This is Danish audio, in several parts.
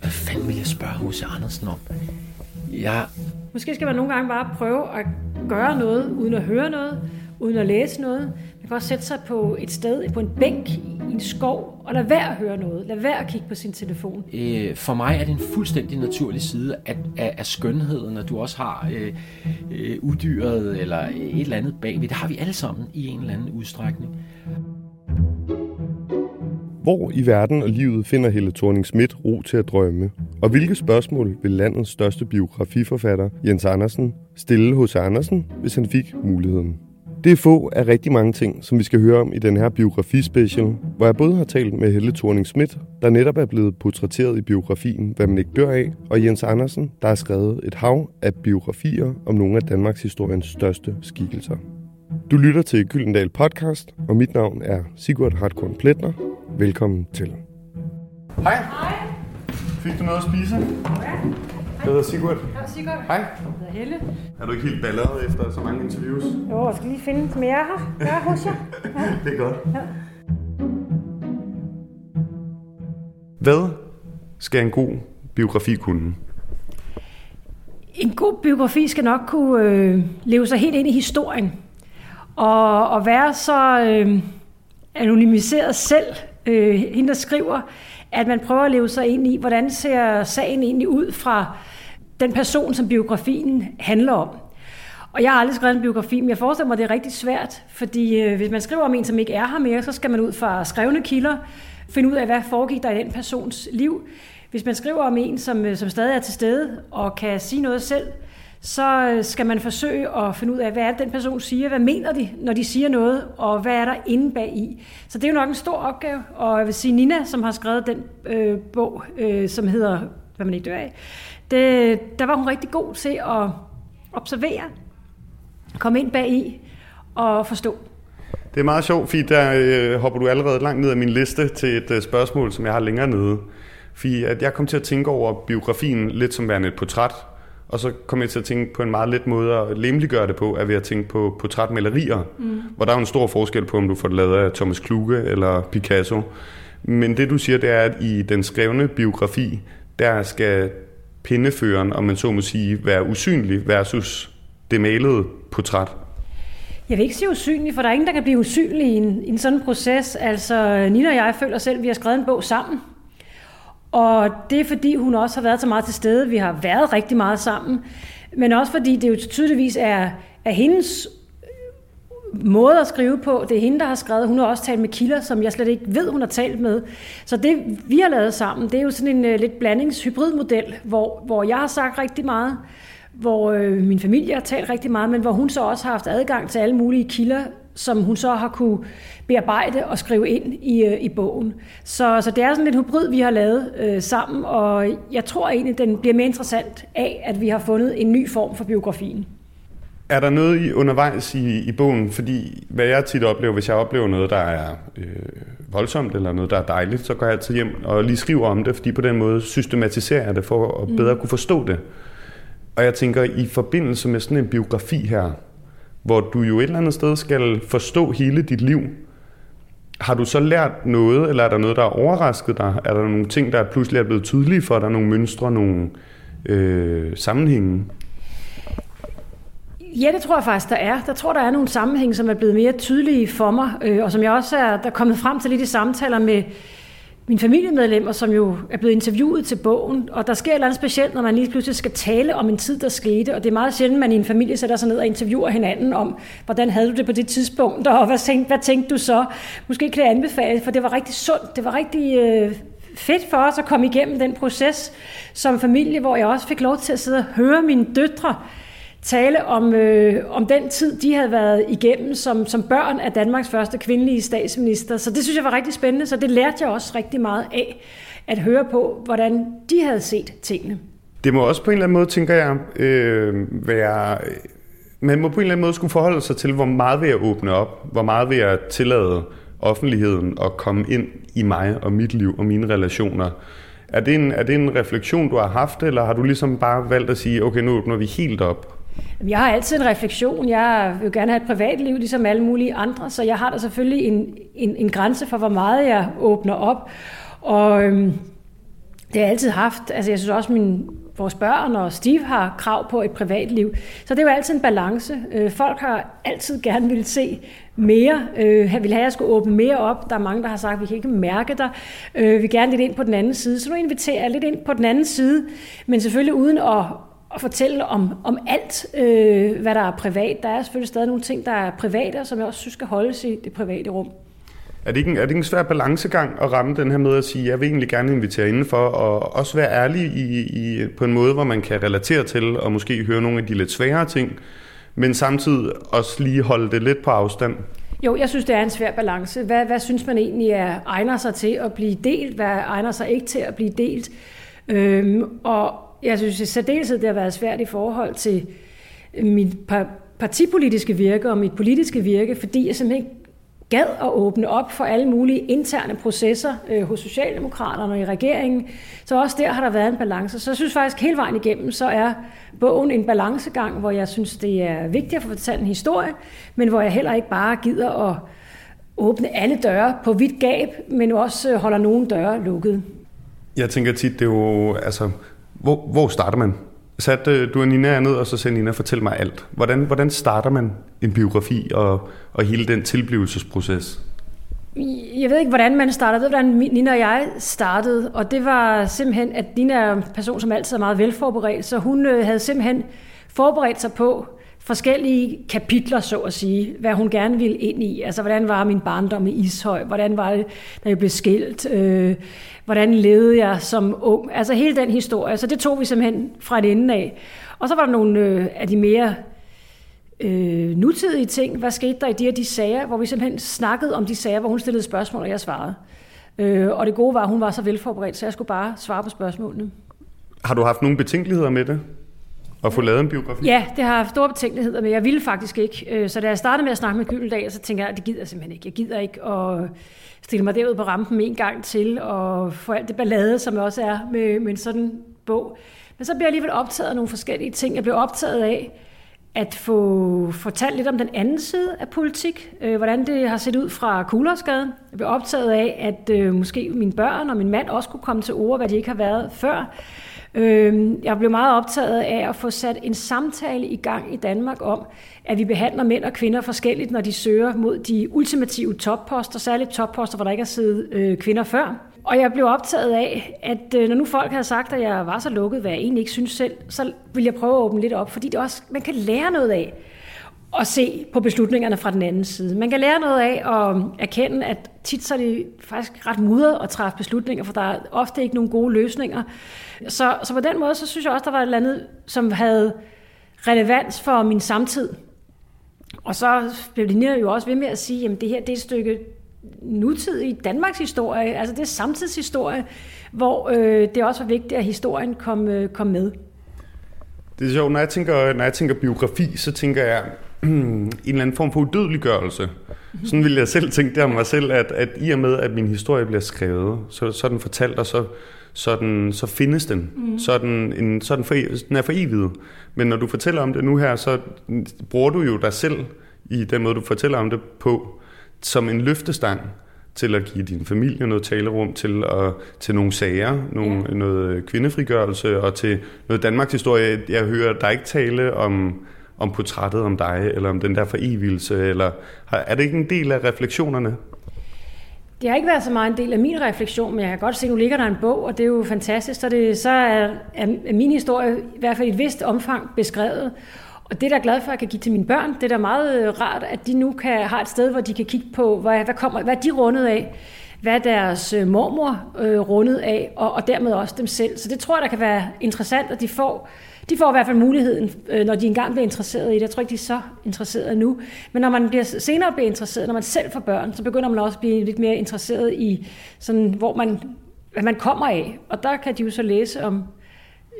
hvad fanden vil jeg spørge H.C. Andersen om? Jeg... Måske skal man nogle gange bare prøve at gøre noget, uden at høre noget, uden at læse noget. Man kan også sætte sig på et sted, på en bænk i en skov, og lade være at høre noget. Lad være at kigge på sin telefon. Øh, for mig er det en fuldstændig naturlig side af, af, af skønheden, at du også har øh, øh, udyret eller et eller andet bagved. Det har vi alle sammen i en eller anden udstrækning. Hvor i verden og livet finder Helle thorning Schmidt ro til at drømme? Og hvilke spørgsmål vil landets største biografiforfatter, Jens Andersen, stille hos Andersen, hvis han fik muligheden? Det er få af rigtig mange ting, som vi skal høre om i den her biografispecial, hvor jeg både har talt med Helle thorning Schmidt, der netop er blevet portrætteret i biografien Hvad man ikke dør af, og Jens Andersen, der har skrevet et hav af biografier om nogle af Danmarks historiens største skikkelser. Du lytter til Gyldendal Podcast, og mit navn er Sigurd Hartkorn Pletner. Velkommen til. Hej. Hej. Fik du noget at spise? Ja. Jeg hedder Sigurd. Ja, Sigurd. Hej. Jeg hedder Helle. Er du ikke helt balleret efter så mange interviews? Jo, jeg skal lige finde mere her. Jeg er hos jer. Ja. Det er godt. Ja. Hvad skal en god biografi kunne? En god biografi skal nok kunne øh, leve sig helt ind i historien. Og, at være så øh, anonymiseret selv, øh, hende der skriver, at man prøver at leve sig ind i, hvordan ser sagen egentlig ud fra den person, som biografien handler om. Og jeg har aldrig skrevet en biografi, men jeg forestiller mig, at det er rigtig svært, fordi øh, hvis man skriver om en, som ikke er her mere, så skal man ud fra skrevne kilder, finde ud af, hvad foregik der i den persons liv. Hvis man skriver om en, som, øh, som stadig er til stede og kan sige noget selv, så øh, skal man forsøge at finde ud af, hvad er det, den person siger, hvad mener de, når de siger noget, og hvad er der inde bag i. Så det er jo nok en stor opgave, og jeg vil sige, Nina, som har skrevet den øh, bog, øh, som hedder Hvad man ikke dør af, det, der var hun rigtig god til at observere, komme ind bag i og forstå. Det er meget sjovt, fordi der øh, hopper du allerede langt ned af min liste til et øh, spørgsmål, som jeg har længere nede. Fordi at jeg kom til at tænke over biografien lidt som værende et portræt, og så kom jeg til at tænke på en meget let måde at lemliggøre det på, at ved at tænke på portrætmalerier, mm. hvor der er en stor forskel på, om du får det lavet af Thomas Kluge eller Picasso. Men det du siger, det er, at i den skrevne biografi, der skal pindeføreren, om man så må sige, være usynlig versus det malede portræt. Jeg vil ikke sige usynlig, for der er ingen, der kan blive usynlig i en, i en sådan proces. Altså, Nina og jeg føler selv, at vi har skrevet en bog sammen. Og det er fordi, hun også har været så meget til stede. Vi har været rigtig meget sammen. Men også fordi det jo tydeligvis er, er hendes øh, måde at skrive på. Det er hende, der har skrevet. Hun har også talt med kilder, som jeg slet ikke ved, hun har talt med. Så det, vi har lavet sammen, det er jo sådan en uh, lidt blandingshybridmodel, hvor, hvor jeg har sagt rigtig meget, hvor øh, min familie har talt rigtig meget, men hvor hun så også har haft adgang til alle mulige kilder, som hun så har kunne bearbejde og skrive ind i, øh, i bogen. Så, så det er sådan lidt hybrid, vi har lavet øh, sammen, og jeg tror egentlig, den bliver mere interessant af, at vi har fundet en ny form for biografien. Er der noget i undervejs i, i bogen? Fordi hvad jeg tit oplever, hvis jeg oplever noget, der er øh, voldsomt, eller noget, der er dejligt, så går jeg altid hjem og lige skriver om det, fordi på den måde systematiserer jeg det for at bedre kunne forstå det. Og jeg tænker, i forbindelse med sådan en biografi her, hvor du jo et eller andet sted skal forstå hele dit liv, har du så lært noget, eller er der noget, der har overrasket dig? Er der nogle ting, der pludselig er blevet tydelige for dig? Nogle mønstre, nogle øh, sammenhænge? Ja, det tror jeg faktisk, der er. Der tror, der er nogle sammenhænge, som er blevet mere tydelige for mig, øh, og som jeg også er der er kommet frem til lidt i samtaler med mine familiemedlemmer, som jo er blevet interviewet til bogen, og der sker et eller andet specielt, når man lige pludselig skal tale om en tid, der skete, og det er meget sjældent, at man i en familie sætter sig ned og interviewer hinanden om, hvordan havde du det på det tidspunkt, og hvad tænkte, hvad tænkte du så? Måske kan jeg anbefale, for det var rigtig sundt, det var rigtig øh, fedt for os at komme igennem den proces som familie, hvor jeg også fik lov til at sidde og høre mine døtre tale om, øh, om den tid, de havde været igennem som, som børn af Danmarks første kvindelige statsminister. Så det synes jeg var rigtig spændende, så det lærte jeg også rigtig meget af, at høre på, hvordan de havde set tingene. Det må også på en eller anden måde, tænker jeg, øh, være... Man må på en eller anden måde skulle forholde sig til, hvor meget vil jeg åbne op? Hvor meget vil jeg tillade offentligheden at komme ind i mig og mit liv og mine relationer? Er det, en, er det en refleksion, du har haft, eller har du ligesom bare valgt at sige, okay, nu åbner vi helt op? Jeg har altid en refleksion. Jeg vil gerne have et privatliv, ligesom alle mulige andre, så jeg har da selvfølgelig en, en, en grænse for, hvor meget jeg åbner op. Og øhm, Det har jeg altid haft. Altså, jeg synes også, min, vores børn og Steve har krav på et privatliv. Så det er jo altid en balance. Øh, folk har altid gerne vil se mere. Øh, jeg vil have, at jeg skulle åbne mere op. Der er mange, der har sagt, at vi kan ikke mærke dig. Øh, vi vil gerne lidt ind på den anden side. Så nu inviterer jeg lidt ind på den anden side, men selvfølgelig uden at, at fortælle om, om alt, øh, hvad der er privat. Der er selvfølgelig stadig nogle ting, der er private, som jeg også synes skal holdes i det private rum. Er det, ikke en, er det ikke en svær balancegang at ramme den her med at sige, jeg vil egentlig gerne invitere indenfor, og også være ærlig i, i, på en måde, hvor man kan relatere til, og måske høre nogle af de lidt sværere ting, men samtidig også lige holde det lidt på afstand? Jo, jeg synes, det er en svær balance. Hvad, hvad synes man egentlig er, egner sig til at blive delt? Hvad egner sig ikke til at blive delt? Øhm, og jeg synes i særdeleshed, det har været svært i forhold til mit partipolitiske virke og mit politiske virke, fordi jeg simpelthen gad at åbne op for alle mulige interne processer øh, hos Socialdemokraterne og i regeringen. Så også der har der været en balance. Så jeg synes faktisk hele vejen igennem, så er bogen en balancegang, hvor jeg synes, det er vigtigt at få fortalt en historie, men hvor jeg heller ikke bare gider at åbne alle døre på vidt gab, men også øh, holder nogle døre lukket. Jeg tænker tit, det er jo, altså, hvor, hvor starter man? Sat øh, du og Nina ned, og så sagde Nina, fortæl mig alt. Hvordan, hvordan starter man en biografi og, og hele den tilblivelsesproces? Jeg ved ikke, hvordan man startede. ved, hvordan Nina og jeg startede, og det var simpelthen, at Nina er en person, som altid er meget velforberedt, så hun øh, havde simpelthen forberedt sig på forskellige kapitler, så at sige, hvad hun gerne ville ind i. Altså, hvordan var min barndom i Ishøj? Hvordan var det, da jeg blev skilt? Øh, hvordan levede jeg som ung? Altså, hele den historie. Så det tog vi simpelthen fra et ende af. Og så var der nogle øh, af de mere øh, nutidige ting. Hvad skete der i de her de sager, hvor vi simpelthen snakkede om de sager, hvor hun stillede spørgsmål, og jeg svarede. Øh, og det gode var, at hun var så velforberedt, så jeg skulle bare svare på spørgsmålene. Har du haft nogle betænkeligheder med det? At få lavet en biografi? Ja, det har jeg store betænkeligheder, med. jeg ville faktisk ikke. Øh, så da jeg startede med at snakke med Gyldendal, så tænkte jeg, at det gider jeg simpelthen ikke. Jeg gider ikke at stille mig derud på rampen en gang til, og få alt det ballade, som også er med, med en sådan bog. Men så bliver jeg alligevel optaget af nogle forskellige ting. Jeg blev optaget af at få fortalt lidt om den anden side af politik, øh, hvordan det har set ud fra Kuglersgaden. Jeg blev optaget af, at øh, måske mine børn og min mand også kunne komme til ord, hvad de ikke har været før. Øhm, jeg blev meget optaget af at få sat en samtale i gang i Danmark om, at vi behandler mænd og kvinder forskelligt, når de søger mod de ultimative topposter, særligt topposter, hvor der ikke har siddet øh, kvinder før. Og jeg blev optaget af, at øh, når nu folk havde sagt, at jeg var så lukket, hvad jeg egentlig ikke synes selv, så ville jeg prøve at åbne lidt op, fordi det også, man kan lære noget af at se på beslutningerne fra den anden side. Man kan lære noget af at erkende, at tit så er det faktisk ret mudret at træffe beslutninger, for der er ofte ikke nogen gode løsninger. Så, så på den måde, så synes jeg også, der var et eller andet, som havde relevans for min samtid. Og så blev det jo også ved med at sige, at det her det er et stykke nutidig Danmarks historie, altså det er samtidshistorie, hvor øh, det også var vigtigt, at historien kom, øh, kom med. Det er sjovt, når jeg tænker, når jeg tænker biografi, så tænker jeg en eller anden form for udødeliggørelse. Sådan ville jeg selv tænke det om mig selv, at, at i og med, at min historie bliver skrevet, så, så er den fortalt, og så, så, den, så findes den. Mm. Så, er den, en, så er den, for, den er for evigt. Men når du fortæller om det nu her, så bruger du jo dig selv i den måde, du fortæller om det på som en løftestang til at give din familie noget talerum, til, at, til nogle sager, nogle, ja. noget kvindefrigørelse og til noget Danmarks historie. Jeg hører der er ikke tale om, om portrættet om dig, eller om den der forevigelse, eller er det ikke en del af refleksionerne? Det har ikke været så meget en del af min refleksion, men jeg kan godt se, at nu ligger der en bog, og det er jo fantastisk. Så, det, så er, er min historie i hvert fald i et vist omfang beskrevet. Og det er glad for, at jeg kan give til mine børn. Det er da meget øh, rart, at de nu kan have et sted, hvor de kan kigge på, hvad, hvad, kommer, hvad de rundet af, hvad deres øh, mormor øh, rundet af, og, og dermed også dem selv. Så det tror jeg, der kan være interessant, at de får, de får i hvert fald muligheden, øh, når de engang bliver interesseret i det. Jeg tror ikke, de er så interesserede nu. Men når man bliver, senere bliver interesseret, når man selv får børn, så begynder man også at blive lidt mere interesseret i, sådan, hvor man, hvad man kommer af. Og der kan de jo så læse om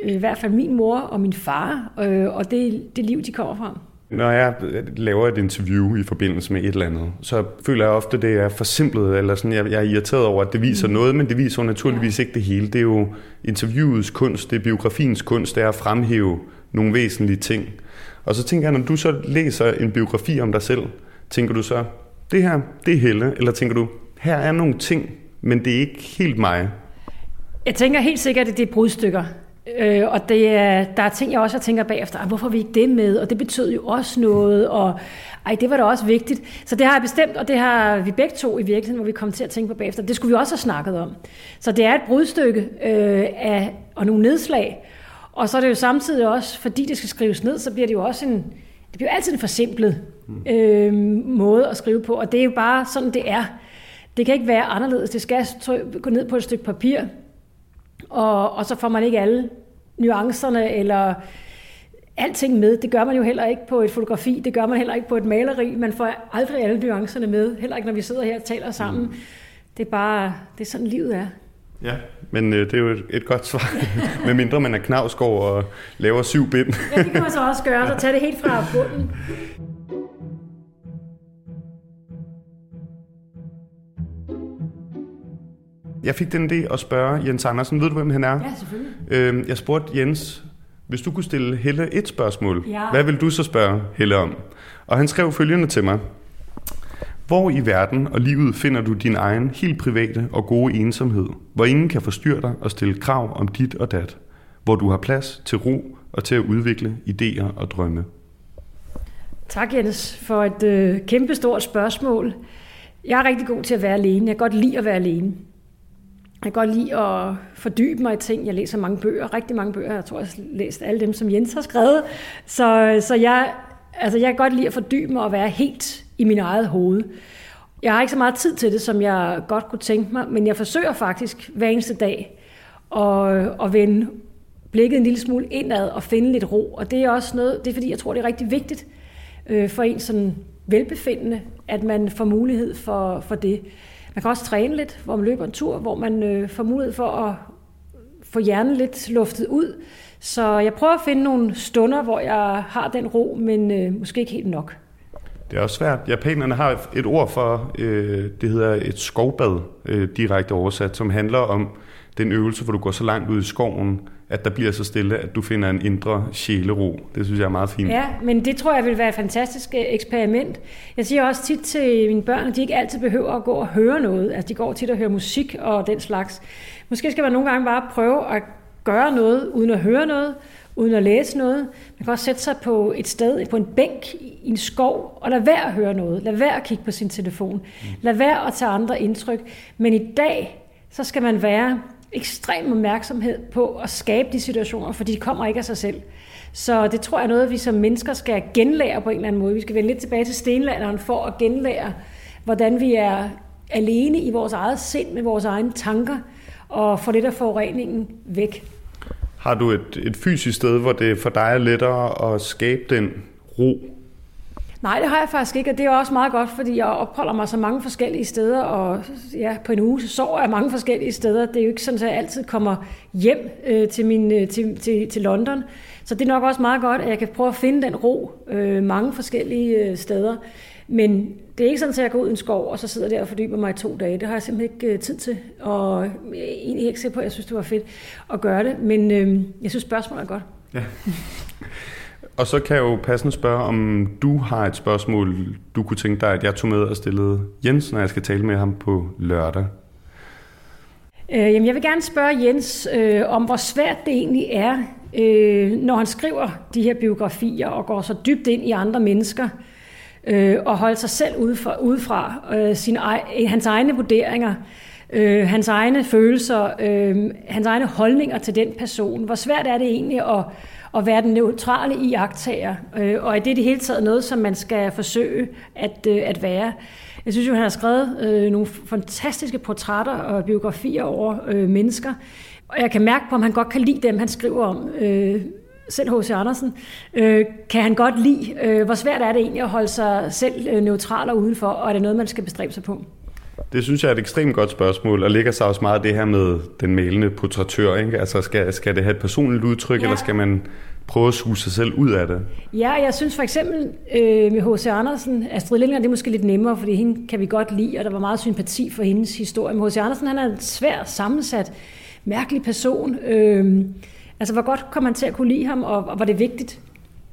øh, i hvert fald min mor og min far, øh, og det, det liv, de kommer fra. Når jeg laver et interview i forbindelse med et eller andet, så føler jeg ofte, at det er forsimplet, eller sådan, jeg, jeg er irriteret over, at det viser mm. noget, men det viser jo naturligvis ikke det hele. Det er jo interviewets kunst, det er biografiens kunst, det er at fremhæve nogle væsentlige ting. Og så tænker jeg, når du så læser en biografi om dig selv, tænker du så, det her, det er Helle, eller tænker du, her er nogle ting, men det er ikke helt mig? Jeg tænker helt sikkert, at det er brudstykker. Øh, og det er, der er ting, jeg også tænker bagefter, ah, hvorfor vi ikke det med? Og det betød jo også noget, og ej, det var da også vigtigt. Så det har jeg bestemt, og det har vi begge to i virkeligheden, hvor vi kom til at tænke på bagefter. Det skulle vi også have snakket om. Så det er et brudstykke øh, af, og nogle nedslag. Og så er det jo samtidig også, fordi det skal skrives ned, så bliver det jo også en, det bliver altid en forsimplet øh, måde at skrive på, og det er jo bare sådan, det er. Det kan ikke være anderledes. Det skal gå ned på et stykke papir, og, og så får man ikke alle nuancerne eller alting med. Det gør man jo heller ikke på et fotografi, det gør man heller ikke på et maleri. Man får aldrig alle nuancerne med, heller ikke når vi sidder her og taler sammen. Mm. Det er bare, det er sådan livet er. Ja, men øh, det er jo et, et godt svar. Med mindre man er knavskov og laver syv bind. ja, det kan man så også gøre, så tage det helt fra bunden. Jeg fik den idé at spørge Jens Andersen. Ved du, hvem han er? Ja, selvfølgelig. Øhm, jeg spurgte Jens, hvis du kunne stille Helle et spørgsmål, Ja. hvad vil du så spørge Helle om? Og han skrev følgende til mig. Hvor i verden og livet finder du din egen helt private og gode ensomhed, hvor ingen kan forstyrre dig og stille krav om dit og dat, hvor du har plads til ro og til at udvikle idéer og drømme? Tak, Jens, for et øh, kæmpestort spørgsmål. Jeg er rigtig god til at være alene. Jeg kan godt lide at være alene. Jeg kan godt lide at fordybe mig i ting. Jeg læser mange bøger, rigtig mange bøger. Jeg tror, jeg har læst alle dem, som Jens har skrevet. Så, så jeg, altså, jeg kan godt lide at fordybe mig og være helt i min eget hoved. Jeg har ikke så meget tid til det, som jeg godt kunne tænke mig, men jeg forsøger faktisk hver eneste dag at, at vende blikket en lille smule indad og finde lidt ro. Og det er også noget, det er fordi, jeg tror, det er rigtig vigtigt øh, for en sådan velbefindende, at man får mulighed for, for det. Man kan også træne lidt, hvor man løber en tur, hvor man øh, får mulighed for at få hjernen lidt luftet ud. Så jeg prøver at finde nogle stunder, hvor jeg har den ro, men øh, måske ikke helt nok. Det er også svært. Japanerne har et ord for, øh, det hedder et skovbad, øh, direkte oversat, som handler om den øvelse, hvor du går så langt ud i skoven, at der bliver så stille, at du finder en indre sjælero. Det synes jeg er meget fint. Ja, men det tror jeg vil være et fantastisk øh, eksperiment. Jeg siger også tit til mine børn, at de ikke altid behøver at gå og høre noget. Altså, de går tit og hører musik og den slags. Måske skal man nogle gange bare prøve at gøre noget, uden at høre noget, uden at læse noget. Man kan også sætte sig på et sted, på en bænk i en skov, og lade være at høre noget. Lad være at kigge på sin telefon. Lad være at tage andre indtryk. Men i dag, så skal man være ekstrem opmærksomhed på at skabe de situationer, fordi de kommer ikke af sig selv. Så det tror jeg er noget, vi som mennesker skal genlære på en eller anden måde. Vi skal vende lidt tilbage til stenlanderen for at genlære, hvordan vi er alene i vores eget sind med vores egne tanker, og få lidt af forureningen væk. Har du et, et fysisk sted, hvor det for dig er lettere at skabe den ro? Nej, det har jeg faktisk ikke, og det er også meget godt, fordi jeg opholder mig så mange forskellige steder, og ja, på en uge så sover jeg mange forskellige steder. Det er jo ikke sådan, at jeg altid kommer hjem øh, til, min, øh, til, til, til London. Så det er nok også meget godt, at jeg kan prøve at finde den ro øh, mange forskellige øh, steder. Men det er ikke sådan, at jeg går ud i en skov, og så sidder der og fordyber mig i to dage. Det har jeg simpelthen ikke øh, tid til, og jeg er egentlig ikke sikker på, at jeg synes, det var fedt at gøre det. Men øh, jeg synes, spørgsmålet er godt. Ja. Og så kan jeg jo passende spørge, om du har et spørgsmål, du kunne tænke dig, at jeg tog med og stillede Jens, når jeg skal tale med ham på lørdag. Øh, jamen, jeg vil gerne spørge Jens øh, om, hvor svært det egentlig er, øh, når han skriver de her biografier og går så dybt ind i andre mennesker, øh, og holde sig selv udefra, udefra øh, sine, ej- øh, hans egne vurderinger, øh, hans egne følelser, øh, hans egne holdninger til den person. Hvor svært er det egentlig at, at være den neutrale i agtager, øh, og er det i det hele taget noget, som man skal forsøge at, øh, at være? Jeg synes jo, han har skrevet øh, nogle fantastiske portrætter og biografier over øh, mennesker, og jeg kan mærke på, om han godt kan lide dem, han skriver om. Øh, selv H.C. Andersen, øh, kan han godt lide. Øh, hvor svært er det egentlig at holde sig selv øh, neutral og udenfor, og er det noget, man skal bestræbe sig på? Det synes jeg er et ekstremt godt spørgsmål, og ligger sig også meget det her med den malende portrættør. Ikke? Altså skal, skal det have et personligt udtryk, Ja. eller skal man prøve at suge sig selv ud af det? Ja, jeg synes for eksempel øh, med H.C. Andersen, Astrid Lindgren, det er måske lidt nemmere, fordi hende kan vi godt lide, og der var meget sympati for hendes historie. Men H.C. Andersen, han er en svær sammensat, mærkelig person. Øh, altså, hvor godt kom man til at kunne lide ham, og, og var det vigtigt?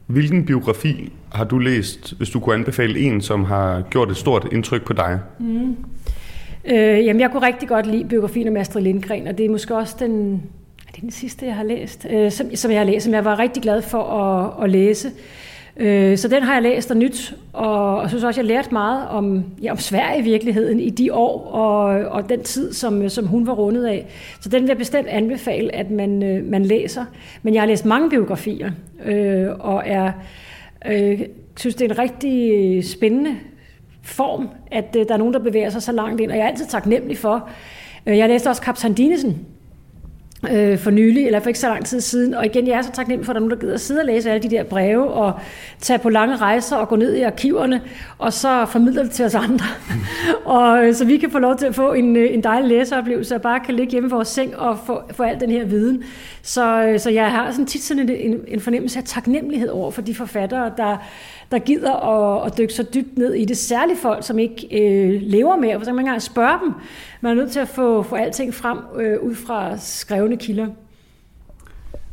Hvilken biografi har du læst, hvis du kunne anbefale en, som har gjort et stort indtryk på dig? Øh, jamen, jeg kunne rigtig godt lide biografien om Astrid Lindgren, og det er måske også den, er det den sidste, jeg har læst, øh, som, som jeg har læst, som jeg var rigtig glad for at, at læse. Øh, så den har jeg læst og nyt, og, og synes også, jeg lærte meget om, ja, om Sverige i virkeligheden i de år og, og den tid, som, som hun var rundet af. Så den vil jeg bestemt anbefale, at man, øh, man læser. Men jeg har læst mange biografier, øh, og er, øh, synes, det er en rigtig spændende form, at øh, der er nogen, der bevæger sig så langt ind, og jeg er altid taknemmelig for. Øh, jeg læste også Kaptajn Dinesen, øh, for nylig, eller for ikke så lang tid siden. Og igen, jeg er så taknemmelig for, at der er nogen, der gider at sidde og læse alle de der breve, og tage på lange rejser og gå ned i arkiverne, og så formidle det til os andre. og øh, så vi kan få lov til at få en, øh, en dejlig læseoplevelse, og bare kan ligge hjemme i vores seng og få, få al den her viden. Så, øh, så jeg har sådan tit sådan en, en, en fornemmelse af taknemmelighed over for de forfattere, der, der gider at, at dykke så dybt ned i det. Særligt folk, som ikke øh, lever mere, for så kan man engang spørge dem. Man er nødt til at få, få alting frem øh, ud fra skrevne kilder.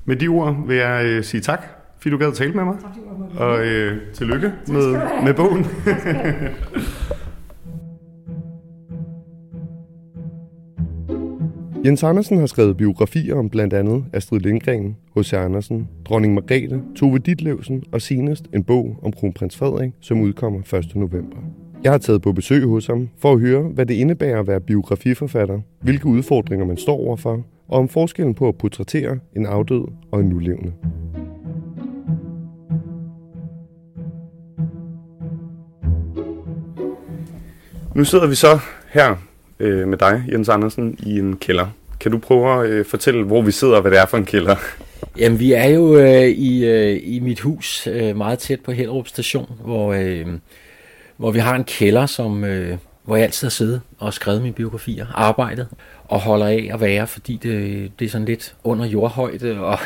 Med de ord vil jeg øh, sige tak, fordi du gad at tale med mig. Tak, og øh, tillykke med, med bogen. Jens Andersen har skrevet biografier om blandt andet Astrid Lindgren, H.C. Andersen, Dronning Margrethe, Tove Ditlevsen og senest en bog om kronprins Frederik, som udkommer 1. november. Jeg har taget på besøg hos ham for at høre, hvad det indebærer at være biografiforfatter, hvilke udfordringer man står overfor, og om forskellen på at portrættere en afdød og en nulevende. Nu sidder vi så her øh, med dig, Jens Andersen, i en kælder. Kan du prøve at øh, fortælle, hvor vi sidder og hvad det er for en kælder? Jamen, vi er jo øh, i, øh, i mit hus, øh, meget tæt på Hellerup station, hvor, øh, hvor vi har en kælder, som, øh, hvor jeg altid har siddet og skrevet mine biografier, arbejdet og holder af at være, fordi det, det er sådan lidt under jordhøjde, og,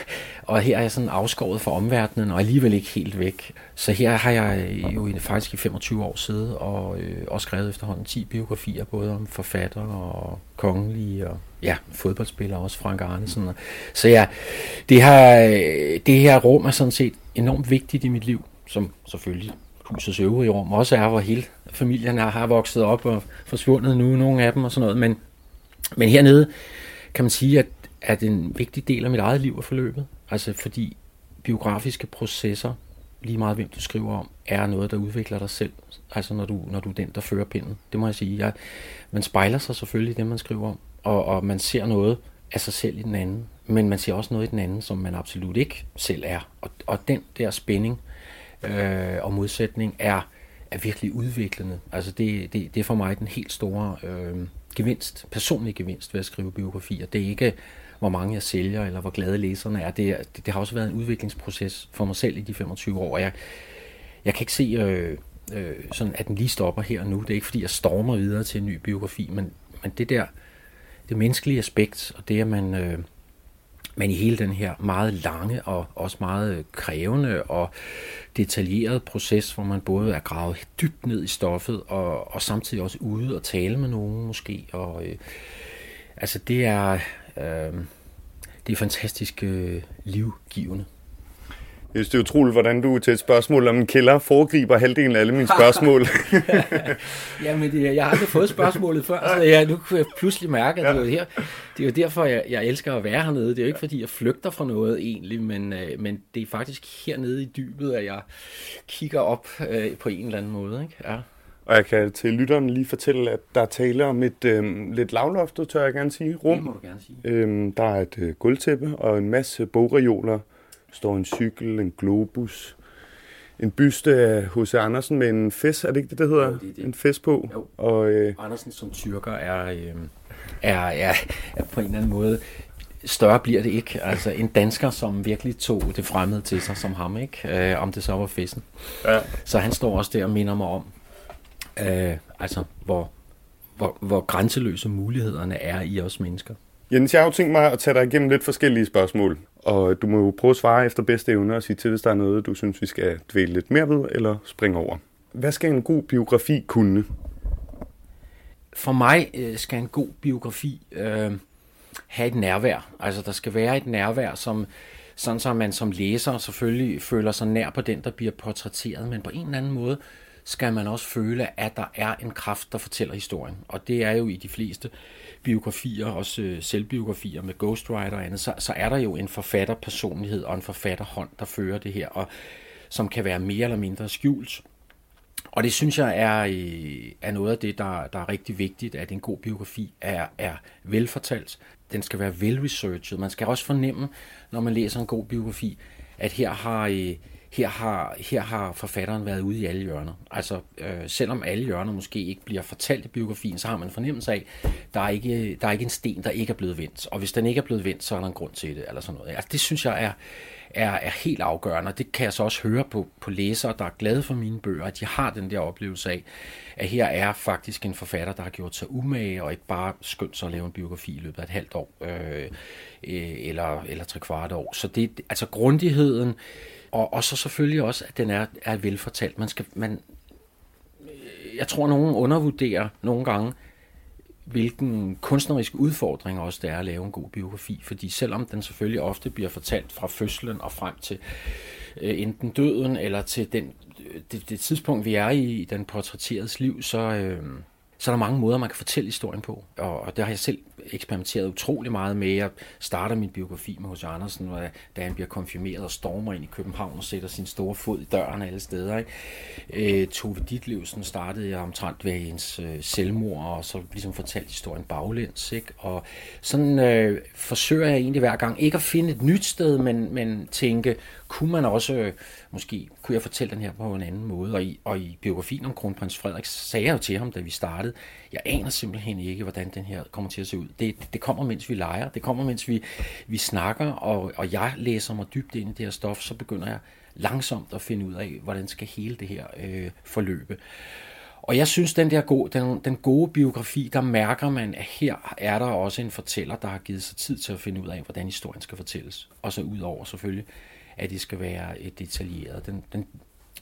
og her er jeg sådan afskåret fra omverdenen, og alligevel ikke helt væk. Så her har jeg jo faktisk i 25 år siddet og, øh, og skrevet efterhånden 10 biografier, både om forfatter og kongelige og ja, fodboldspillere, også Frank Arnesen. Så ja, det her, det her rum er sådan set enormt vigtigt i mit liv, som selvfølgelig husets øvrige rum også er, hvor hele familien er, har vokset op og forsvundet nu, nogle af dem og sådan noget. Men, men hernede kan man sige, at, at en vigtig del af mit eget liv er forløbet. Altså fordi biografiske processer, lige meget hvem du skriver om, er noget, der udvikler dig selv. Altså når du, når du er den, der fører pinden. Det må jeg sige. Jeg, man spejler sig selvfølgelig i det, man skriver om. Og, og man ser noget af sig selv i den anden. Men man ser også noget i den anden, som man absolut ikke selv er. Og, og den der spænding, øh, og modsætning er, er virkelig udviklende. Altså det, det, det er for mig den helt store øh, gevinst, personlig gevinst ved at skrive biografier. Det er ikke, hvor mange jeg sælger, eller hvor glade læserne er. Det, er, det, det har også været en udviklingsproces for mig selv i de 25 år, jeg, jeg kan ikke se, øh, øh, sådan, at den lige stopper her og nu. Det er ikke, fordi jeg stormer videre til en ny biografi, men, men det der, det menneskelige aspekt, og det, at man... Øh, men i hele den her meget lange og også meget krævende og detaljerede proces, hvor man både er gravet dybt ned i stoffet og, og samtidig også ude og tale med nogen måske. Og, øh, altså det er, øh, det er fantastisk øh, livgivende. Jeg synes, det er utroligt, hvordan du til et spørgsmål om en kælder foregriber halvdelen af alle mine spørgsmål. Jamen, det, jeg har aldrig fået spørgsmålet før, så jeg, nu kunne jeg pludselig mærke, at det, er her, det er jo derfor, jeg, jeg elsker at være hernede. Det er jo ikke, fordi jeg flygter fra noget egentlig, men, øh, men det er faktisk hernede i dybet, at jeg kigger op øh, på en eller anden måde. Ikke? Ja. Og jeg kan til lytteren lige fortælle, at der taler om et øh, lidt lavloftet, tør jeg gerne sige, rum. Det må du gerne sige. Øhm, der er et øh, gulvtæppe og en masse bogreoler står en cykel, en globus, en byste af H.C. Andersen med en fes, er det ikke det, det hedder? Jo, det det. En fes på. Jo. Og, øh... Andersen som tyrker er, øh, er, er, er på en eller anden måde større bliver det ikke. Altså en dansker, som virkelig tog det fremmede til sig som ham, ikke? Øh, om det så var festen. Ja. Så han står også der og minder mig om, øh, altså hvor, hvor, hvor grænseløse mulighederne er i os mennesker. Jens, jeg har jo tænkt mig at tage dig igennem lidt forskellige spørgsmål. Og du må jo prøve at svare efter bedste evne og sige til, hvis der er noget, du synes, vi skal dvæle lidt mere ved, eller springe over. Hvad skal en god biografi kunne? For mig øh, skal en god biografi øh, have et nærvær. Altså, der skal være et nærvær, som, sådan så man som læser selvfølgelig føler sig nær på den, der bliver portrætteret, men på en eller anden måde, skal man også føle, at der er en kraft, der fortæller historien. Og det er jo i de fleste biografier, også øh, selvbiografier med ghostwriter og andet, så, så er der jo en forfatterpersonlighed og en forfatterhånd, der fører det her, og som kan være mere eller mindre skjult. Og det synes jeg er, øh, er noget af det, der, der er rigtig vigtigt, at en god biografi er, er velfortalt. Den skal være velresearchet. Man skal også fornemme, når man læser en god biografi, at her har, øh, her har, her har forfatteren været ude i alle hjørner. Altså, øh, selvom alle hjørner måske ikke bliver fortalt i biografien, så har man en fornemmelse af, der er ikke, der er ikke en sten, der ikke er blevet vendt. Og hvis den ikke er blevet vendt, så er der en grund til det, eller sådan noget. Altså, det synes jeg er, er, er helt afgørende, og det kan jeg så også høre på, på læsere, der er glade for mine bøger, at de har den der oplevelse af, at her er faktisk en forfatter, der har gjort sig umage, og ikke bare skyndt sig at lave en biografi i løbet af et halvt år, øh, øh eller, eller tre kvart år. Så det, altså grundigheden, og, og så selvfølgelig også, at den er, er velfortalt. Man skal, man, jeg tror, nogen undervurderer nogle gange, hvilken kunstnerisk udfordring også det er at lave en god biografi. Fordi selvom den selvfølgelig ofte bliver fortalt fra fødslen og frem til øh, enten døden eller til den, øh, det, det tidspunkt, vi er i, i den portrætteredes liv, så, øh, så er der mange måder, man kan fortælle historien på. Og, og det har jeg selv eksperimenteret utrolig meget med. Jeg starter min biografi med hos Andersen, hvor, da han bliver konfirmeret og stormer ind i København og sætter sin store fod i døren alle steder. Ikke? Øh, Tove Ditlevsen startede jeg omtrent ved hendes øh, selvmord, og så ligesom fortalte historien baglæns. Ikke? Og sådan øh, forsøger jeg egentlig hver gang ikke at finde et nyt sted, men, men tænke, kunne man også, øh, måske kunne jeg fortælle den her på en anden måde. Og i, og i biografien om kronprins Frederik sagde jeg jo til ham, da vi startede, jeg aner simpelthen ikke, hvordan den her kommer til at se ud. Det, det kommer, mens vi leger. Det kommer, mens vi, vi snakker, og, og jeg læser mig dybt ind i det her stof, så begynder jeg langsomt at finde ud af, hvordan skal hele det her øh, forløbe. Og jeg synes, den der gode, den, den gode biografi, der mærker man, at her er der også en fortæller, der har givet sig tid til at finde ud af, hvordan historien skal fortælles. Og så ud over selvfølgelig, at det skal være et detaljeret. Den, den,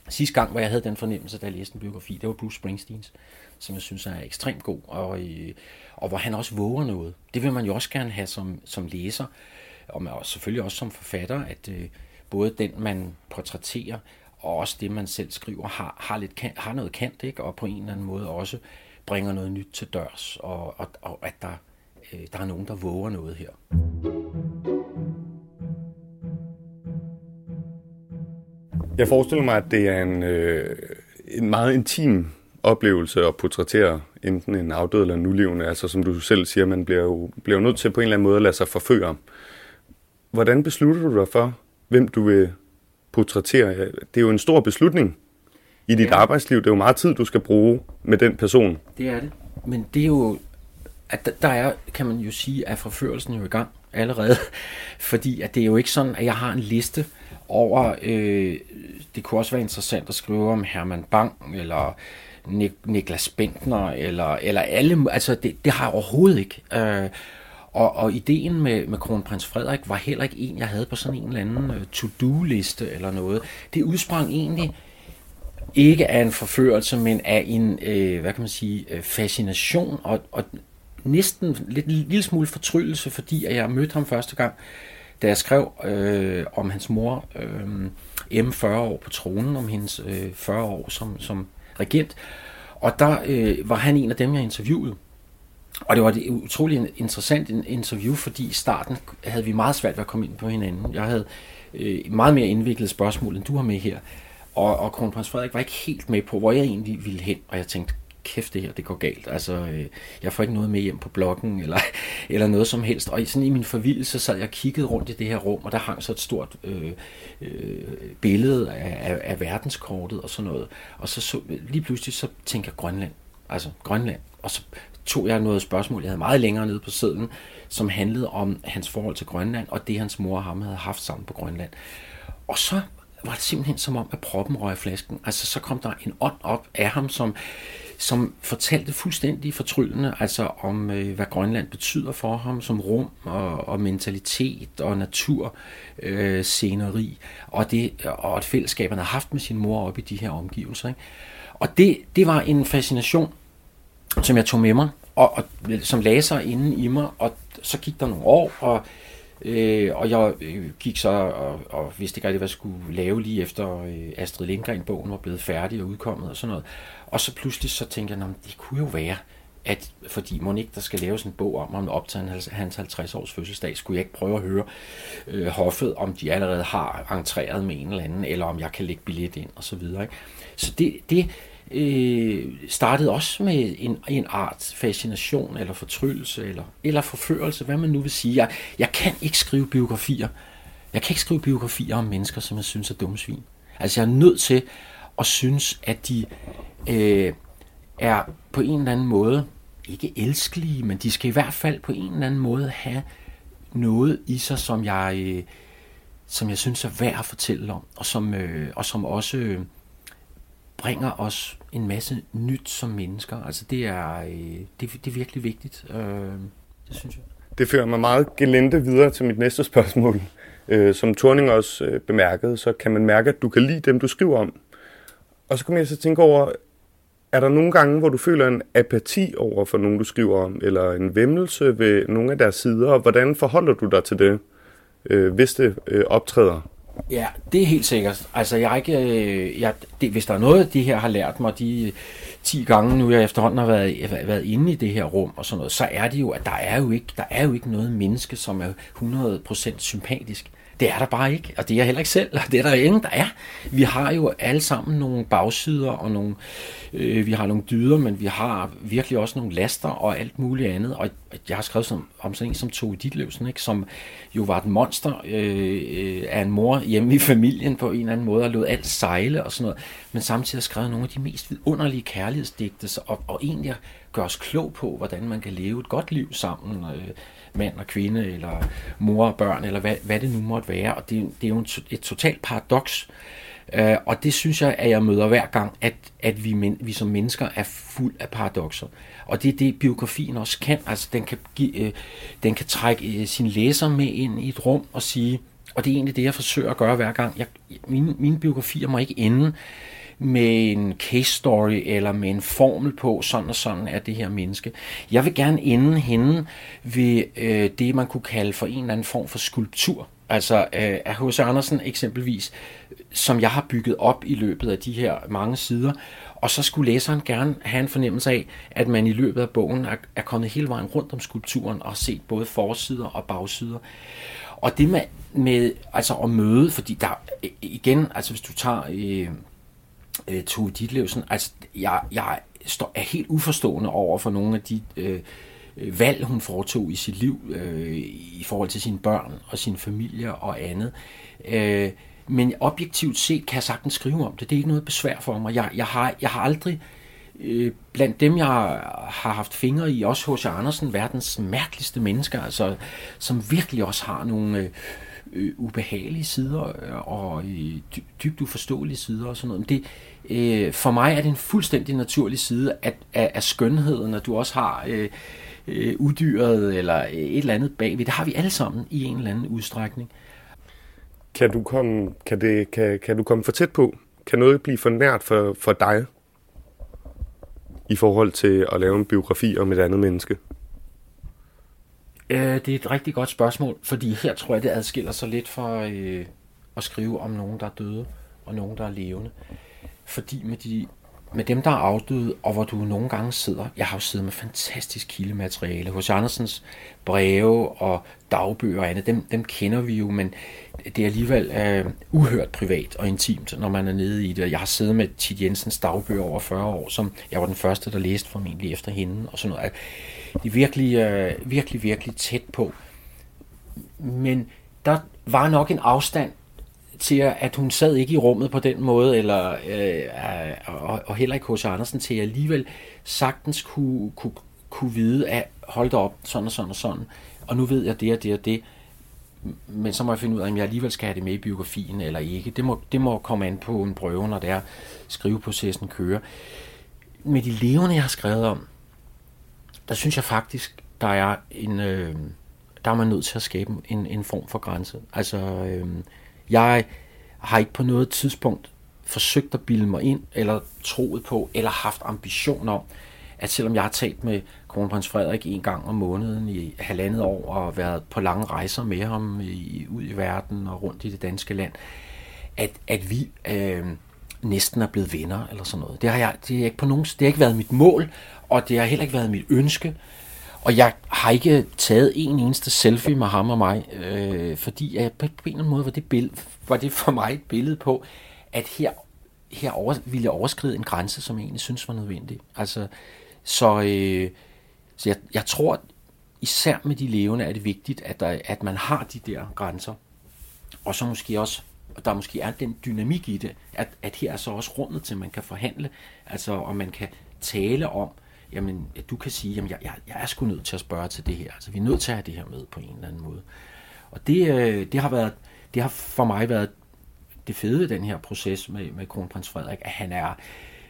sidste gang, hvor jeg havde den fornemmelse, da jeg læste en biografi, det var Bruce Springsteens som jeg synes er ekstremt god, og, øh, og hvor han også våger noget. Det vil man jo også gerne have som, som læser, og selvfølgelig også som forfatter, at øh, både den, man portrætterer, og også det, man selv skriver, har, har, lidt har noget kant, ikke? og på en eller anden måde også bringer noget nyt til dørs, og, og, og at der, øh, der er nogen, der våger noget her. Jeg forestiller mig, at det er en, øh, en meget intim oplevelse at portrættere enten en afdød eller en nulevende. Altså som du selv siger, man bliver jo, bliver jo nødt til på en eller anden måde at lade sig forføre. Hvordan beslutter du dig for, hvem du vil portrættere? Det er jo en stor beslutning i dit ja. arbejdsliv. Det er jo meget tid, du skal bruge med den person. Det er det. Men det er jo, at der er, kan man jo sige, at forførelsen jo i gang allerede. Fordi at det er jo ikke sådan, at jeg har en liste over, øh, det kunne også være interessant at skrive om Herman Bang, eller Niklas Bentner, eller, eller alle, altså det, det har jeg overhovedet ikke. Øh, og, og ideen med, med kronprins Frederik var heller ikke en, jeg havde på sådan en eller anden øh, to-do-liste eller noget. Det udsprang egentlig ikke af en forførelse, men af en, øh, hvad kan man sige, øh, fascination og, og næsten lidt en lille smule fortryllelse, fordi at jeg mødte ham første gang, da jeg skrev øh, om hans mor, øh, M40 år på tronen, om hendes øh, 40 år som, som regent. Og der øh, var han en af dem, jeg interviewede. Og det var et utroligt interessant interview, fordi i starten havde vi meget svært ved at komme ind på hinanden. Jeg havde øh, meget mere indviklet spørgsmål, end du har med her. Og, og kronprins Frederik var ikke helt med på, hvor jeg egentlig ville hen. Og jeg tænkte, kæft det her, det går galt. Altså, øh, jeg får ikke noget med hjem på bloggen, eller, eller noget som helst. Og sådan i min forvildelse sad jeg og kiggede rundt i det her rum, og der hang så et stort øh, øh, billede af, af, af verdenskortet og sådan noget. Og så, så lige pludselig så tænkte jeg Grønland. Altså Grønland. Og så tog jeg noget spørgsmål, jeg havde meget længere nede på siden, som handlede om hans forhold til Grønland, og det hans mor og ham havde haft sammen på Grønland. Og så var det simpelthen som om, at proppen røg flasken. Altså, så kom der en ånd op af ham, som, som fortalte fuldstændig fortryllende, altså om, øh, hvad Grønland betyder for ham som rum og, og mentalitet og natur, øh, sceneri, og, det, og et fællesskab, han har haft med sin mor op i de her omgivelser. Ikke? Og det, det var en fascination, som jeg tog med mig, og, og øh, som lagde sig inde i mig, og så gik der nogle år, og Øh, og jeg øh, gik så og, og vidste ikke rigtig, hvad jeg skulle lave lige efter øh, Astrid Lindgren-bogen var blevet færdig og udkommet og sådan noget. Og så pludselig så tænkte jeg, det kunne jo være, at fordi Monique, der skal lave sådan en bog om, om op til hans 50 års fødselsdag, skulle jeg ikke prøve at høre øh, hoffet, om de allerede har entreret med en eller anden, eller om jeg kan lægge billet ind og så videre. Ikke? Så det, det øh, startede også med en, en art fascination, eller fortryllelse, eller, eller forførelse, hvad man nu vil sige. Jeg, jeg kan ikke skrive biografier. Jeg kan ikke skrive biografier om mennesker, som jeg synes er dumme svin. Altså jeg er nødt til og synes, at de øh, er på en eller anden måde, ikke elskelige, men de skal i hvert fald på en eller anden måde have noget i sig, som jeg, øh, som jeg synes er værd at fortælle om, og som, øh, og som også øh, bringer os en masse nyt som mennesker. Altså det er, øh, det, det er virkelig vigtigt, øh, det synes jeg. Det fører mig meget gelente videre til mit næste spørgsmål. Øh, som Torning også øh, bemærkede, så kan man mærke, at du kan lide dem, du skriver om. Og så kommer jeg så tænke over, er der nogle gange, hvor du føler en apati over for nogen, du skriver om, eller en vemmelse ved nogle af deres sider, og hvordan forholder du dig til det, øh, hvis det øh, optræder? Ja, det er helt sikkert. Altså, jeg er ikke, øh, jeg, det, hvis der er noget, de her har lært mig, de 10 gange nu, jeg efterhånden har været, været inde i det her rum og sådan noget, så er det jo, at der er jo ikke, der er jo ikke noget menneske, som er 100% sympatisk. Det er der bare ikke, og det er jeg heller ikke selv, og det er der ingen, der er. Vi har jo alle sammen nogle bagsider, og nogle, øh, vi har nogle dyder, men vi har virkelig også nogle laster og alt muligt andet. Og jeg har skrevet som, om sådan en som Tove Ditlevsen, ikke, som jo var et monster øh, øh, af en mor hjemme i familien på en eller anden måde, og lod alt sejle og sådan noget. Men samtidig har skrevet nogle af de mest vidunderlige kærlighedsdigte, og, og egentlig gør os klog på, hvordan man kan leve et godt liv sammen. Øh, mand og kvinde, eller mor og børn, eller hvad, hvad det nu måtte være. Og det, det er jo et totalt paradoks. Øh, og det synes jeg, at jeg møder hver gang, at, at vi, men, vi som mennesker er fuld af paradokser. Og det er det, biografien også kan. Altså, den kan, give, øh, den kan trække øh, sin læser med ind i et rum og sige, og det er egentlig det, jeg forsøger at gøre hver gang. Jeg, mine, mine biografier må ikke ende med en case story eller med en formel på, sådan og sådan er det her menneske. Jeg vil gerne ende hende ved øh, det, man kunne kalde for en eller anden form for skulptur. Altså øh, af H.C. Andersen eksempelvis, som jeg har bygget op i løbet af de her mange sider. Og så skulle læseren gerne have en fornemmelse af, at man i løbet af bogen er, er kommet hele vejen rundt om skulpturen og har set både forsider og bagsider. Og det med, med altså at møde, fordi der igen, altså hvis du tager øh, øh, Tove Ditlevsen, altså jeg, jeg står, er helt uforstående over for nogle af de øh, øh, valg, hun foretog i sit liv øh, i forhold til sine børn og sin familie og andet. Øh, men objektivt set kan jeg sagtens skrive om det. Det er ikke noget besvær for mig. Jeg, jeg, har, jeg har aldrig, øh, blandt dem jeg har haft fingre i, også H.C. Andersen, verdens mærkeligste mennesker, altså, som virkelig også har nogle... Øh, øh, ubehagelige sider øh, og øh, dybt uforståelige sider og sådan noget. Men det, øh, for mig er det en fuldstændig naturlig side af, af, af skønheden, at du også har øh, øh, udyret eller et eller andet bagved. Det har vi alle sammen i en eller anden udstrækning. Kan du komme, kan det, kan, kan du komme for tæt på? Kan noget blive for nært for, for dig i forhold til at lave en biografi om et andet menneske? Øh, det er et rigtig godt spørgsmål, fordi her tror jeg, det adskiller sig lidt fra øh, at skrive om nogen, der er døde, og nogen, der er levende. Fordi med, de, med dem, der er afdøde, og hvor du nogle gange sidder, jeg har jo siddet med fantastisk kildemateriale, hos Andersens breve og dagbøger og andet, dem, dem kender vi jo, men det er alligevel øh, uhørt privat og intimt, når man er nede i det. Jeg har siddet med Tit Jensens dagbøger over 40 år, som jeg var den første, der læste formentlig efter hende, og sådan noget de er virkelig, øh, virkelig, virkelig tæt på. Men der var nok en afstand til, at hun sad ikke i rummet på den måde, eller, øh, øh og, og heller ikke hos Andersen, til at alligevel sagtens kunne, kunne, kunne vide, at hold op, sådan og sådan og sådan, og nu ved jeg det og det og det, men så må jeg finde ud af, om jeg alligevel skal have det med i biografien eller ikke. Det må, det må komme an på en prøve, når det er skriveprocessen kører. Med de levende, jeg har skrevet om, der synes jeg faktisk, der er en, øh, der er man nødt til at skabe en, en form for grænse. Altså, øh, jeg har ikke på noget tidspunkt forsøgt at bilde mig ind, eller troet på, eller haft ambition om, at selvom jeg har talt med kronprins Frederik en gang om måneden i halvandet år og været på lange rejser med ham i, ud i verden og rundt i det danske land, at, at vi øh, næsten er blevet venner eller sådan noget. Det har, jeg, det, har ikke på nogen, det har ikke været mit mål, og det har heller ikke været mit ønske. Og jeg har ikke taget en eneste selfie med ham og mig, øh, fordi jeg, på en eller anden måde var det, billede, var det for mig et billede på, at her, her over, ville jeg overskride en grænse, som jeg egentlig synes var nødvendig. Altså, så øh, så jeg, jeg tror, især med de levende er det vigtigt, at, der, at man har de der grænser. Og så måske også, der måske er den dynamik i det, at, at her er så også rummet til, at man kan forhandle, altså og man kan tale om, jamen, at du kan sige, jamen, jeg, jeg, jeg er sgu nødt til at spørge til det her. Altså, vi er nødt til at have det her med på en eller anden måde. Og det, øh, det, har, været, det har for mig været det fede den her proces med, med kronprins Frederik, at han er,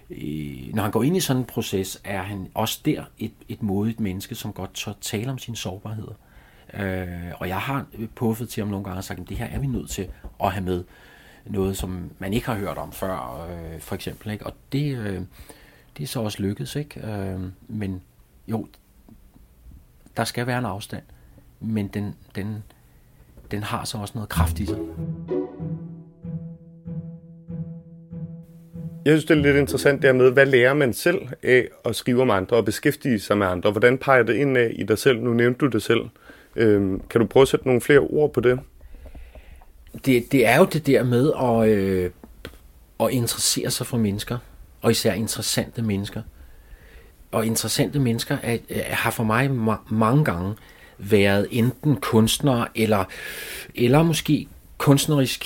øh, når han går ind i sådan en proces, er han også der et, et modigt menneske, som godt tør tale om sine sårbarheder. Øh, og jeg har puffet til ham nogle gange og sagt, at det her er vi nødt til at have med. Noget, som man ikke har hørt om før, øh, for eksempel. Ikke? Og det, øh, det er så også lykkedes, ikke? Øh, men jo, der skal være en afstand, men den, den, den har så også noget kraft i sig. Jeg synes, det er lidt interessant der med, hvad lærer man selv af at skrive om andre og beskæftige sig med andre? Hvordan peger det ind af i dig selv? Nu nævnte du det selv. Øhm, kan du prøve at sætte nogle flere ord på det? Det, det er jo det der med at, øh, at interessere sig for mennesker, og især interessante mennesker. Og interessante mennesker er, er, har for mig ma- mange gange været enten kunstnere, eller, eller måske kunstnerisk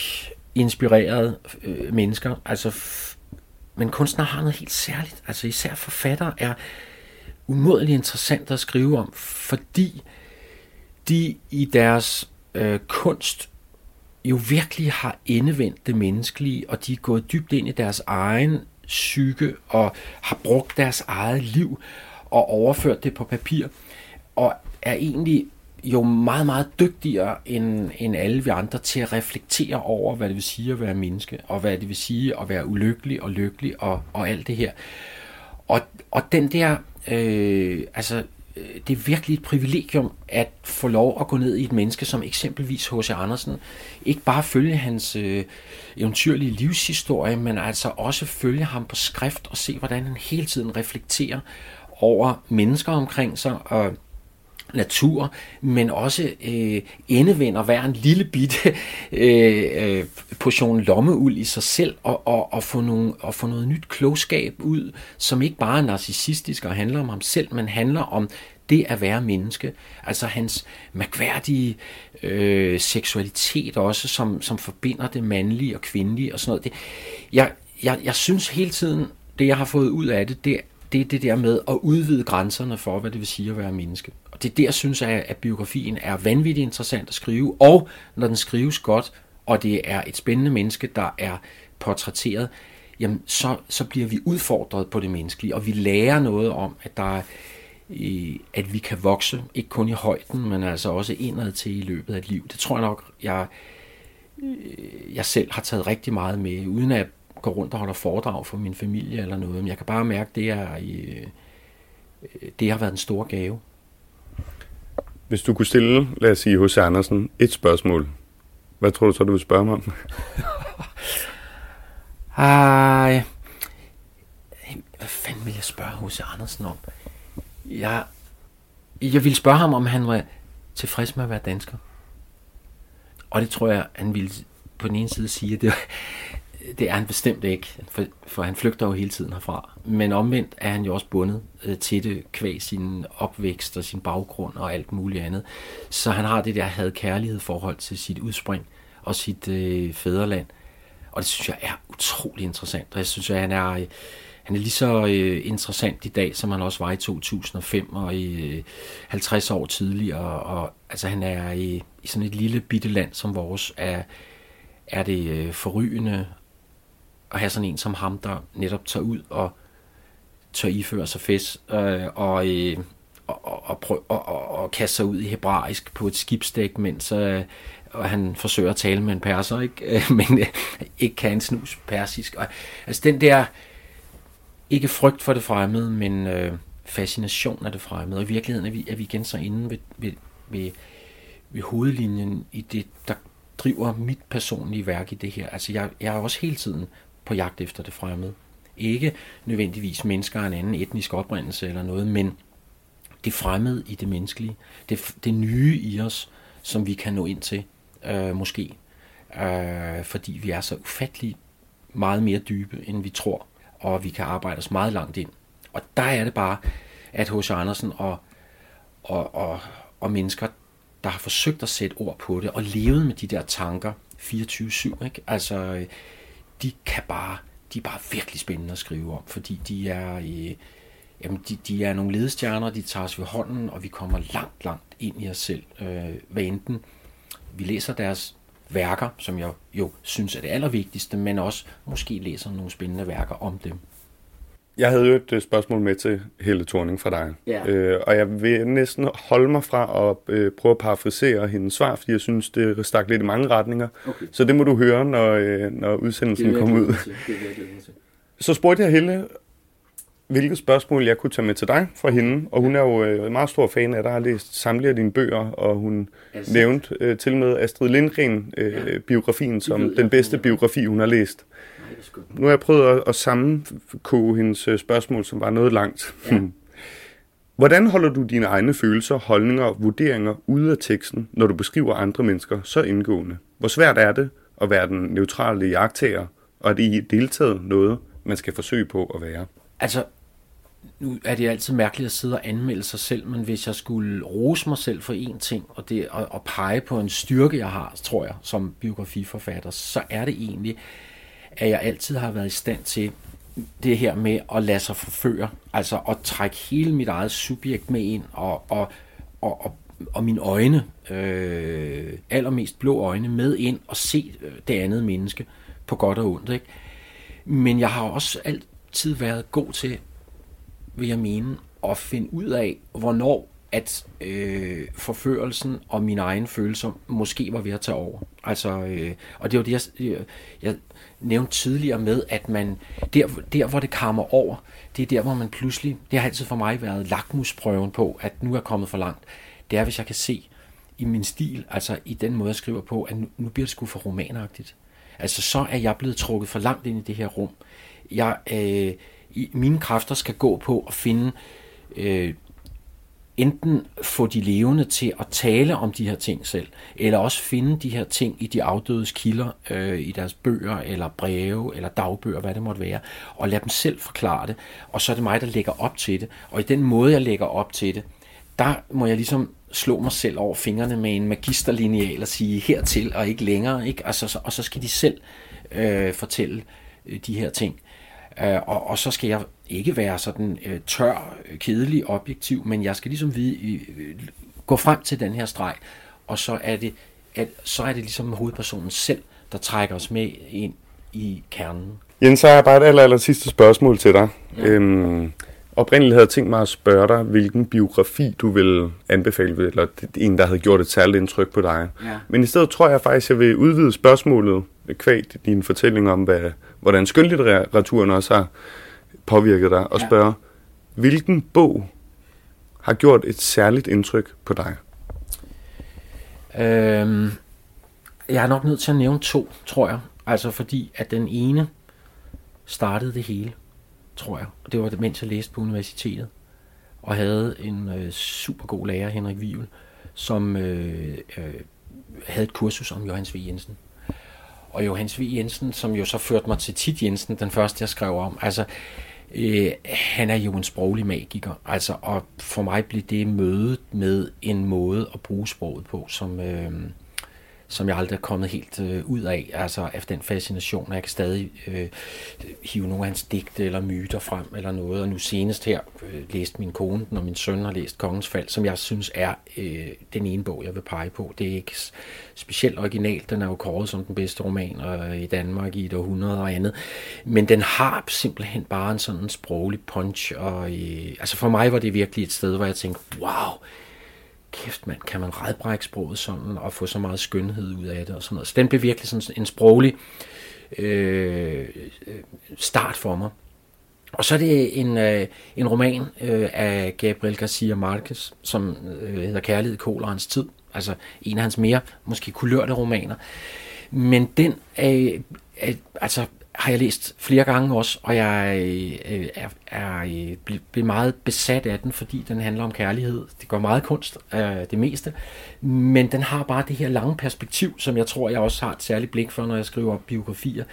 inspirerede øh, mennesker. Altså men kunstnere har noget helt særligt. Altså især forfattere er umådeligt interessant at skrive om, fordi de i deres øh, kunst jo virkelig har endevendt det menneskelige, og de er gået dybt ind i deres egen psyke og har brugt deres eget liv og overført det på papir, og er egentlig jo meget, meget dygtigere end, end alle vi andre til at reflektere over, hvad det vil sige at være menneske, og hvad det vil sige at være ulykkelig og lykkelig og, og alt det her. Og, og den der, øh, altså, Øh, det er virkelig et privilegium at få lov at gå ned i et menneske som eksempelvis H.C. Andersen. Ikke bare følge hans øh, eventyrlige livshistorie, men altså også følge ham på skrift og se, hvordan han hele tiden reflekterer over mennesker omkring sig, og natur, men også øh, indevender hver en lille bitte øh, øh, portion lommeuld i sig selv og, og, og, få nogle, og få noget nyt klogskab ud, som ikke bare er narcissistisk og handler om ham selv, men handler om det at være menneske. Altså hans mærkværdige øh, seksualitet også, som, som forbinder det mandlige og kvindelige og sådan noget. Det, jeg, jeg, jeg synes hele tiden, det jeg har fået ud af det, det, det er det der med at udvide grænserne for, hvad det vil sige at være menneske. Og det er der, synes jeg, at biografien er vanvittigt interessant at skrive, og når den skrives godt, og det er et spændende menneske, der er portrætteret, jamen så, så bliver vi udfordret på det menneskelige, og vi lærer noget om, at der er, at vi kan vokse, ikke kun i højden, men altså også indad til i løbet af et liv. Det tror jeg nok, jeg, øh, jeg selv har taget rigtig meget med, uden at gå rundt og holde foredrag for min familie eller noget. Men jeg kan bare mærke, at det, er, øh, øh, det har været en stor gave. Hvis du kunne stille, lad os sige, hos Andersen et spørgsmål, hvad tror du så, du vil spørge mig om? Ah, Ej, hvad fanden vil jeg spørge hos Andersen om? Jeg, jeg ville spørge ham, om han var tilfreds med at være dansker. Og det tror jeg, han ville på den ene side sige, at det, det er han bestemt ikke, for, for han flygter jo hele tiden herfra. Men omvendt er han jo også bundet øh, til det kvæg sin opvækst og sin baggrund og alt muligt andet. Så han har det der had kærlighed forhold til sit udspring og sit øh, fædreland. Og det synes jeg er utrolig interessant. Og jeg synes, at han er, øh, han er lige så øh, interessant i dag, som han også var i 2005 og i øh, 50 år tidligere. Og, altså han er i, i sådan et lille bitte land som vores, er, er det øh, forrygende at have sådan en som ham, der netop tager ud og tør iføre sig fest øh, og, øh, og, og, prøv, og, og, og kaste sig ud i hebraisk på et skibsdæk, mens øh, og han forsøger at tale med en perser, ikke? Øh, men øh, ikke kan en snus persisk. Og, altså den der, ikke frygt for det fremmede, men, øh, fascination af det fremmede. Og i virkeligheden er vi, er vi igen så inde ved, ved, ved, ved hovedlinjen i det, der driver mit personlige værk i det her. Altså jeg, jeg er også hele tiden på jagt efter det fremmede. Ikke nødvendigvis mennesker af en anden etnisk oprindelse eller noget, men det fremmede i det menneskelige. Det, det nye i os, som vi kan nå ind til, øh, måske. Øh, fordi vi er så ufattelig meget mere dybe, end vi tror. Og vi kan arbejde os meget langt ind. Og der er det bare, at H.C. Andersen og, og, og, og mennesker, der har forsøgt at sætte ord på det, og levet med de der tanker 24-7, ikke? altså de kan bare, de er bare virkelig spændende at skrive om, fordi de er, øh, jamen de, de er nogle ledestjerner, de tager os ved hånden, og vi kommer langt, langt ind i os selv. Øh, hvad enten vi læser deres værker, som jeg jo synes er det allervigtigste, men også måske læser nogle spændende værker om dem. Jeg havde jo et øh, spørgsmål med til Helle Thorning fra dig, ja. øh, og jeg vil næsten holde mig fra at øh, prøve at parafrasere hendes svar, fordi jeg synes, det stak lidt i mange retninger. Okay. Så det må du høre, når, øh, når udsendelsen kommer ud. Så spurgte jeg Helle, hvilke spørgsmål jeg kunne tage med til dig fra hende, og hun er jo øh, en meget stor fan af dig, har læst samtlige af dine bøger, og hun altså. nævnte øh, til med Astrid Lindgren-biografien øh, ja. som den bedste biografi, hun har læst. Nu har jeg prøvet at, at sammenkoge hendes øh, spørgsmål, som var noget langt. Ja. Hvordan holder du dine egne følelser, holdninger og vurderinger ude af teksten, når du beskriver andre mennesker så indgående? Hvor svært er det at være den neutrale jagttager, og er det i deltaget noget, man skal forsøge på at være? Altså, nu er det altid mærkeligt at sidde og anmelde sig selv, men hvis jeg skulle rose mig selv for én ting, og, det, og, og pege på en styrke, jeg har, tror jeg, som biografiforfatter, så er det egentlig, at jeg altid har været i stand til det her med at lade sig forføre, altså at trække hele mit eget subjekt med ind, og, og, og, og, og mine øjne, øh, allermest blå øjne, med ind og se øh, det andet menneske på godt og ondt. Ikke? Men jeg har også altid været god til, vil jeg mene, at finde ud af, hvornår at øh, forførelsen og mine egne følelser måske var ved at tage over. Altså, øh, og det var det, jeg, øh, jeg nævnte tidligere med, at man der, der, hvor det kammer over, det er der, hvor man pludselig, det har altid for mig været lakmusprøven på, at nu er jeg kommet for langt. Det er, hvis jeg kan se i min stil, altså i den måde, jeg skriver på, at nu, nu bliver det sgu for romanagtigt. Altså, så er jeg blevet trukket for langt ind i det her rum. Jeg, øh, i, mine kræfter skal gå på at finde øh, enten få de levende til at tale om de her ting selv, eller også finde de her ting i de afdødes kilder, øh, i deres bøger, eller breve, eller dagbøger, hvad det måtte være, og lade dem selv forklare det, og så er det mig, der lægger op til det. Og i den måde, jeg lægger op til det, der må jeg ligesom slå mig selv over fingrene med en magisterlineal og sige hertil og ikke længere, ikke? Altså, og så skal de selv øh, fortælle øh, de her ting. Øh, og, og så skal jeg ikke være sådan øh, tør, kedelig, objektiv, men jeg skal ligesom vide, øh, gå frem til den her streg, og så er det, at, så er det ligesom hovedpersonen selv, der trækker os med ind i kernen. Jens, så har jeg bare et aller, aller sidste spørgsmål til dig. Ja. Øhm, oprindeligt havde jeg tænkt mig at spørge dig, hvilken biografi du vil anbefale, eller en, der havde gjort et særligt indtryk på dig. Ja. Men i stedet tror jeg faktisk, at jeg vil udvide spørgsmålet kvæg din fortælling om, hvad, hvordan skønlitteraturen også har påvirket dig, og spørge, ja. hvilken bog har gjort et særligt indtryk på dig? Øhm, jeg er nok nødt til at nævne to, tror jeg. Altså fordi, at den ene startede det hele, tror jeg. Og det var det, mens jeg læste på universitetet. Og havde en øh, super god lærer, Henrik Vivel, som øh, øh, havde et kursus om Johannes V. Jensen. Og Johannes V. Jensen, som jo så førte mig til Tit Jensen, den første jeg skrev om. Altså, øh, han er jo en sproglig magiker. Altså, og for mig blev det mødet med en måde at bruge sproget på, som, øh, som jeg aldrig er kommet helt øh, ud af, altså af den fascination, jeg kan stadig øh, hive nogle af hans digte eller myter frem eller noget, og nu senest her øh, læste min kone den, og min søn har læst Kongens Fald, som jeg synes er øh, den ene bog, jeg vil pege på. Det er ikke specielt originalt, den er jo kåret som den bedste roman øh, i Danmark i et århundrede og andet, men den har simpelthen bare en sådan sproglig punch, og øh, altså for mig var det virkelig et sted, hvor jeg tænkte, wow, kæft mand, kan man redbrække sproget sådan, og få så meget skønhed ud af det og sådan noget. Så den blev virkelig sådan en sproglig øh, øh start for mig. Og så er det en, øh, en roman øh, af Gabriel Garcia Marquez, som øh, hedder Kærlighed, Kål og hans tid. Altså en af hans mere måske kulørte romaner. Men den øh, er, altså, har jeg læst flere gange også, og jeg øh, øh er, er øh, blevet meget besat af den, fordi den handler om kærlighed. Det går meget kunst, øh, det meste, men den har bare det her lange perspektiv, som jeg tror, jeg også har et særligt blik for, når jeg skriver biografier,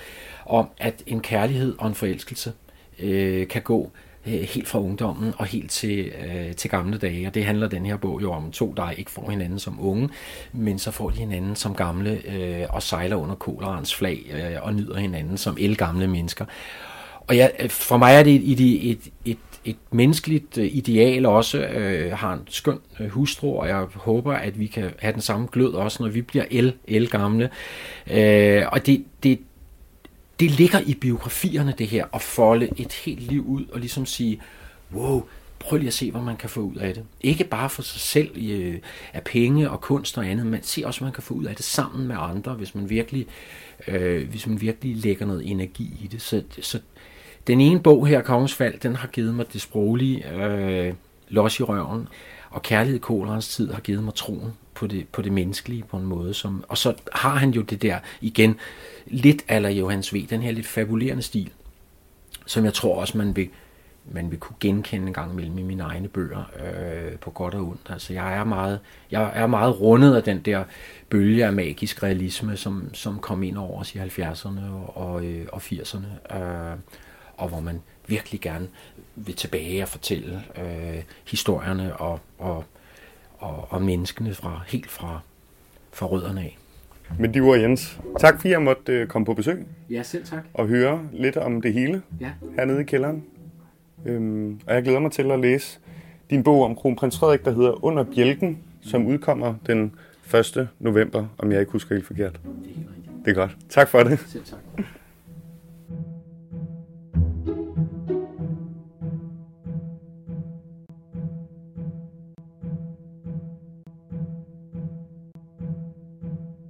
om at en kærlighed og en forelskelse øh, kan gå øh, Øh, helt fra ungdommen og helt til, øh, til gamle dage. Og det handler den her bog jo om to, der ikke får hinanden som unge, men så får de hinanden som gamle øh, og sejler under kolerens flag øh, og nyder hinanden som elgamle mennesker. Og ja, øh, for mig er det et, et, et, et et menneskeligt øh, ideal også øh, har en skøn hustru, og jeg håber, at vi kan have den samme glød også, når vi bliver el, el gamle. Øh, og det, det, det ligger i biografierne, det her, at folde et helt liv ud og ligesom sige, wow, prøv lige at se, hvad man kan få ud af det. Ikke bare for sig selv øh, af penge og kunst og andet, men se også, hvad man kan få ud af det sammen med andre, hvis man virkelig, øh, hvis man virkelig lægger noget energi i det. Så, så den ene bog her, Kongens Fald, den har givet mig det sproglige, øh, los i røven, og Kærlighed i Kolerens tid har givet mig troen på det, på det menneskelige på en måde. Som, og så har han jo det der igen, lidt aller Johannes V, den her lidt fabulerende stil, som jeg tror også, man vil, man vil kunne genkende en gang imellem i mine egne bøger, øh, på godt og ondt. Altså, jeg er meget, jeg er meget rundet af den der bølge af magisk realisme, som, som kom ind over os i 70'erne og, og, øh, og 80'erne, øh, og hvor man virkelig gerne vil tilbage og fortælle øh, historierne og, og, og, og menneskene fra helt fra, fra rødderne af. Men de var Jens. Tak fordi jeg måtte øh, komme på besøg. Ja, selv tak. Og høre lidt om det hele ja. hernede i kælderen. Øhm, og jeg glæder mig til at læse din bog om kronprins Frederik, der hedder Under bjælken, som udkommer den 1. november, om jeg ikke husker helt forkert. Det er helt rigtigt. Det er godt. Tak for det. Selv tak.